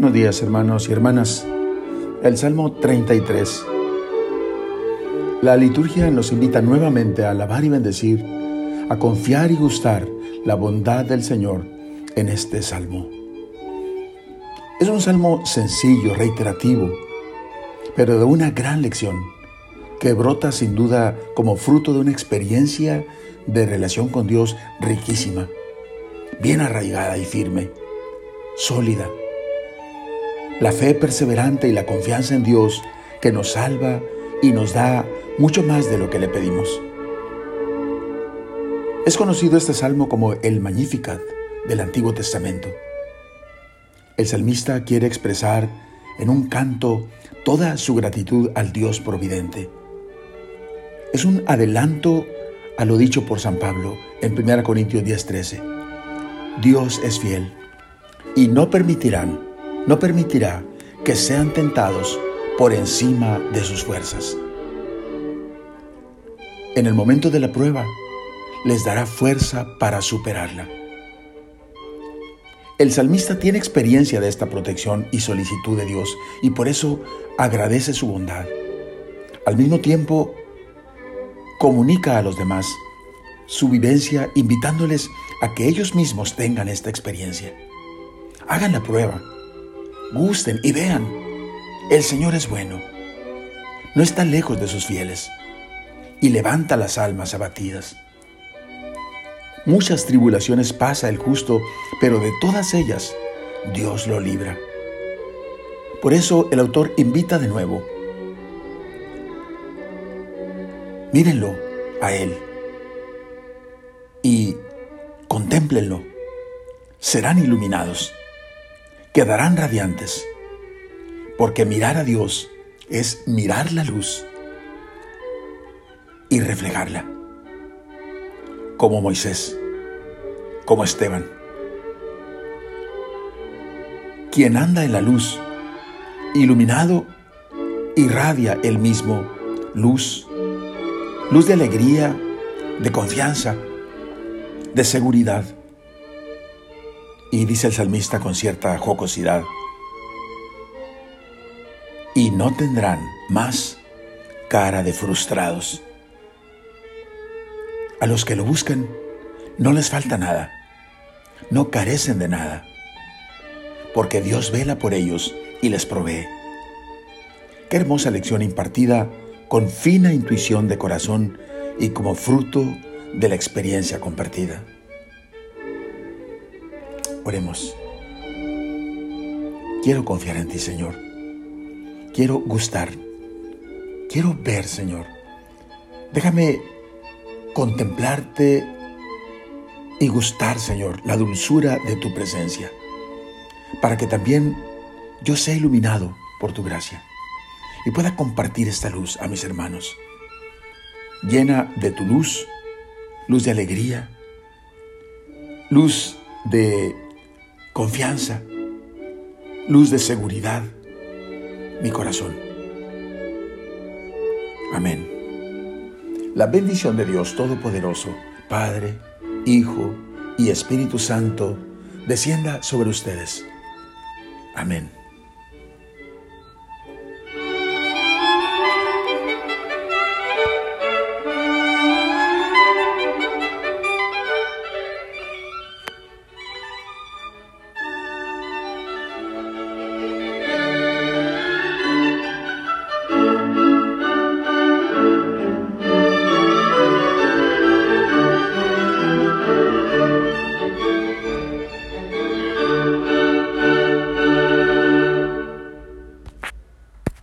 buenos días hermanos y hermanas. El Salmo 33. La liturgia nos invita nuevamente a alabar y bendecir, a confiar y gustar la bondad del Señor en este salmo. Es un salmo sencillo, reiterativo, pero de una gran lección que brota sin duda como fruto de una experiencia de relación con Dios riquísima, bien arraigada y firme, sólida. La fe perseverante y la confianza en Dios que nos salva y nos da mucho más de lo que le pedimos. Es conocido este salmo como el Magnificat del Antiguo Testamento. El salmista quiere expresar en un canto toda su gratitud al Dios providente. Es un adelanto a lo dicho por San Pablo en 1 Corintios 10:13. Dios es fiel y no permitirán, no permitirá que sean tentados por encima de sus fuerzas. En el momento de la prueba, les dará fuerza para superarla. El salmista tiene experiencia de esta protección y solicitud de Dios y por eso agradece su bondad. Al mismo tiempo, comunica a los demás su vivencia invitándoles a que ellos mismos tengan esta experiencia. Hagan la prueba, gusten y vean. El Señor es bueno. No está lejos de sus fieles y levanta las almas abatidas. Muchas tribulaciones pasa el justo, pero de todas ellas Dios lo libra. Por eso el autor invita de nuevo. Mírenlo a Él y contémplenlo. Serán iluminados, quedarán radiantes, porque mirar a Dios es mirar la luz y reflejarla, como Moisés, como Esteban. Quien anda en la luz, iluminado, irradia el mismo luz, luz de alegría, de confianza, de seguridad. Y dice el salmista con cierta jocosidad, y no tendrán más cara de frustrados. A los que lo buscan no les falta nada, no carecen de nada, porque Dios vela por ellos y les provee. Qué hermosa lección impartida con fina intuición de corazón y como fruto de la experiencia compartida. Oremos. Quiero confiar en ti, Señor. Quiero gustar. Quiero ver, Señor. Déjame contemplarte y gustar, Señor, la dulzura de tu presencia, para que también yo sea iluminado por tu gracia y pueda compartir esta luz a mis hermanos. Llena de tu luz, luz de alegría, luz de confianza, luz de seguridad, mi corazón. Amén. La bendición de Dios Todopoderoso, Padre, Hijo y Espíritu Santo, descienda sobre ustedes. Amén.